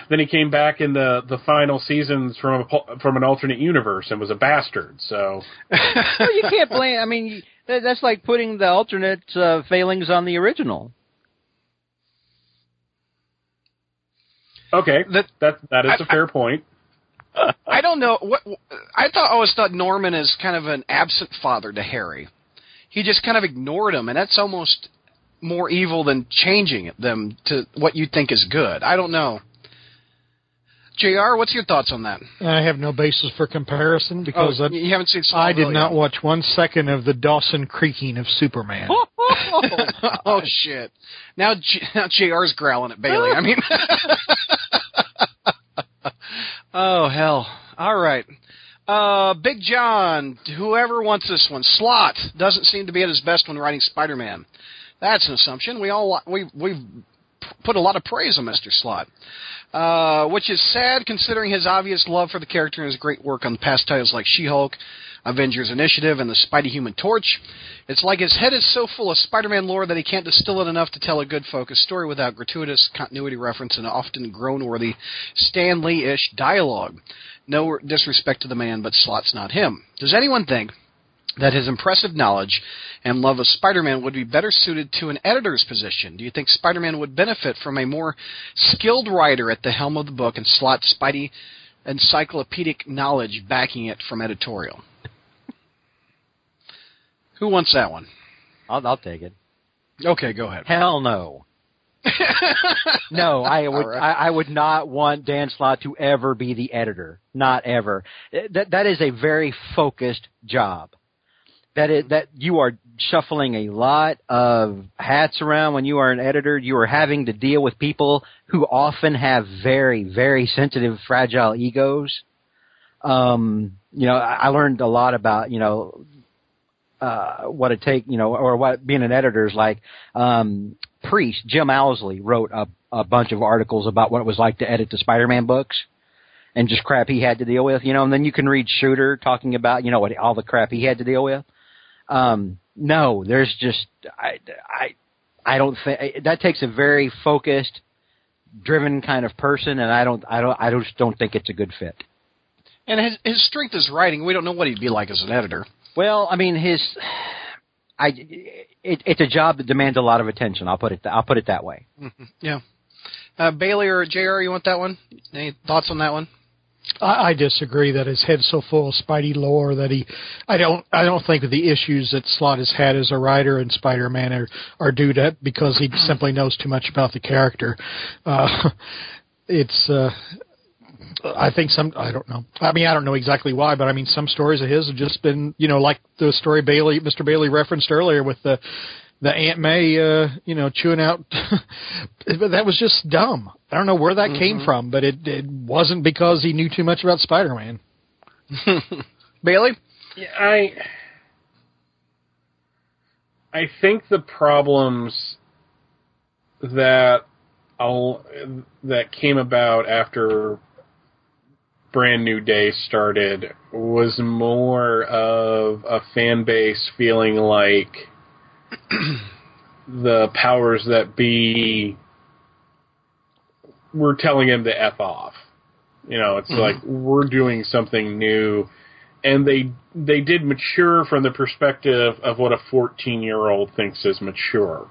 then he came back in the the final seasons from a, po- from an alternate universe and was a bastard. So [laughs] Well, you can't blame. I mean, that's like putting the alternate uh, failings on the original. Okay, That- that that is I- a fair point. I don't know what I thought. I always thought Norman is kind of an absent father to Harry. He just kind of ignored him, and that's almost more evil than changing them to what you think is good. I don't know. Jr., what's your thoughts on that? I have no basis for comparison because oh, I, you haven't seen. I did not yet. watch one second of the Dawson creaking of Superman. [laughs] oh shit! Now, G- now Jr's growling at Bailey. I mean, [laughs] oh hell! All right, uh, Big John. Whoever wants this one, Slott doesn't seem to be at his best when writing Spider-Man. That's an assumption. We all we we've put a lot of praise on Mister Slott. Uh, which is sad considering his obvious love for the character and his great work on past titles like She-Hulk, Avengers Initiative, and the Spidey Human Torch. It's like his head is so full of Spider-Man lore that he can't distill it enough to tell a good focused story without gratuitous continuity reference and often groan-worthy Stan Lee-ish dialogue. No disrespect to the man, but Slott's not him. Does anyone think that his impressive knowledge and love of Spider-Man would be better suited to an editor's position? Do you think Spider-Man would benefit from a more skilled writer at the helm of the book and Slott Spidey encyclopedic knowledge backing it from editorial? Who wants that one? I'll, I'll take it. Okay, go ahead. Hell no. [laughs] No, I would. Right. I, I would not want Dan Slott to ever be the editor. Not ever. That that is a very focused job. That is that you are shuffling a lot of hats around when you are an editor. You are having to deal with people who often have very, very sensitive, fragile egos. Um, you know, I I learned a lot about you know uh, what it take, you know, or what being an editor is like. Um, Priest Jim Owsley wrote a, a bunch of articles about what it was like to edit the Spider-Man books and just crap he had to deal with, you know. And then you can read Shooter talking about, you know, what all the crap he had to deal with. Um, no, there's just I I I don't think that takes a very focused, driven kind of person, and I don't I don't I just don't think it's a good fit. And his, his strength is writing. We don't know what he'd be like as an editor. Well, I mean, his, I, it, it's a job that demands a lot of attention. I'll put it. I'll put it that way. [laughs] Yeah. Uh, Bailey or Jr., you want that one? Any thoughts on that one? I, I disagree that his head's so full of Spidey lore that he. I don't. I don't think the issues that Slott has had as a writer in Spider-Man are are due to because he simply knows too much about the character. Uh, [laughs] it's. Uh, I think some. I don't know. I mean, I don't know exactly why, but I mean, some stories of his have just been, you know, like the story Bailey, Mr. Bailey referenced earlier with the the Aunt May, uh, you know, chewing out. [laughs] but that was just dumb. I don't know where that came from, but it it wasn't because he knew too much about Spider-Man. [laughs] Bailey? Yeah, I I think the problems that I'll, that came about after Brand New Day started was more of a fan base feeling like [clears throat] the powers that be were telling him to f off. You know, it's mm-hmm. like we're doing something new and they they did mature from the perspective of what a 14 year old thinks is mature.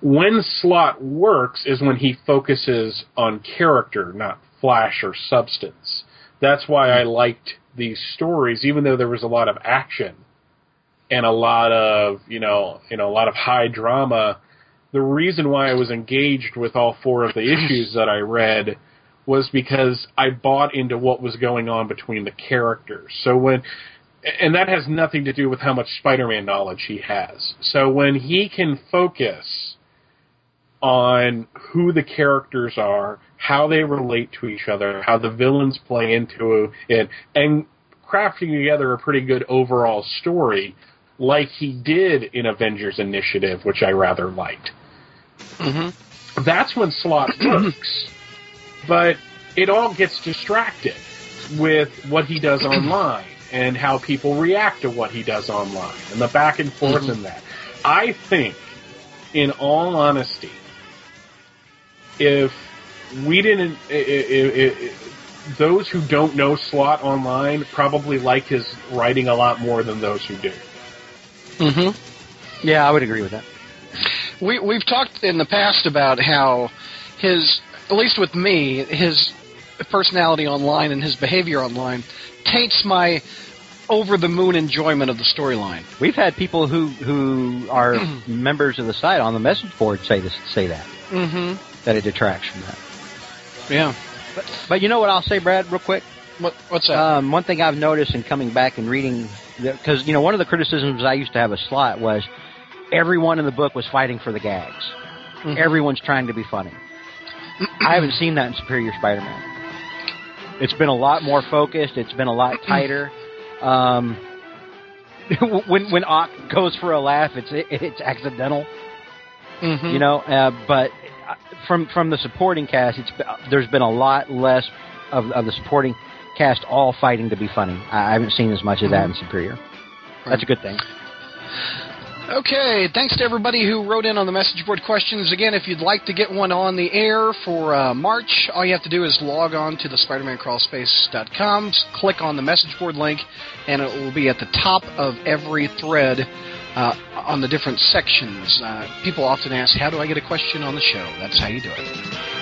When Slott works is when he focuses on character, not flash or substance. That's why I liked these stories, even though there was a lot of action. And a lot of you know you know a lot of high drama. The reason why I was engaged with all four of the issues that I read was because I bought into what was going on between the characters. So when and that has nothing to do with how much Spider-Man knowledge he has. So when he can focus on who the characters are, how they relate to each other, how the villains play into it, and crafting together a pretty good overall story, like he did in Avengers Initiative, which I rather liked. Mm-hmm. That's when Slott [clears throat] works, but it all gets distracted with what he does [clears throat] online and how people react to what he does online and the back and forth Mhm. in that. I think, in all honesty, if we didn't, those who don't know Slott online probably like his writing a lot more than those who do. Mm-hmm. Yeah, I would agree with that. We we've talked in the past about how his, at least with me, his personality online and his behavior online taints my over the moon enjoyment of the storyline. We've had people who who are [clears throat] members of the site on the message board say this, say that Mm-hmm. that it detracts from that. Yeah. But you know what I'll say, Brad, real quick. What what's that? Um, one thing I've noticed in coming back and reading, because you know one of the criticisms I used to have a Slott was everyone in the book was fighting for the gags. Mhm. Everyone's trying to be funny. I haven't seen that in Superior Spider-Man. It's been a lot more focused. It's been a lot tighter. Um, [laughs] when when Ock goes for a laugh, it's it's accidental, Mhm. you know. Uh, but uh, from from the supporting cast, it's there's been a lot less of of the supporting cast all fighting to be funny. I haven't seen as much of that in Superior. That's a good thing. Okay, thanks to everybody who wrote in on the message board questions. Again, if you'd like to get one on the air for uh, March, all you have to do is log on to the SpidermanCrawlspace.com, click on the message board link, and it will be at the top of every thread uh, on the different sections. Uh, people often ask, "How do I get a question on the show?" That's how you do it.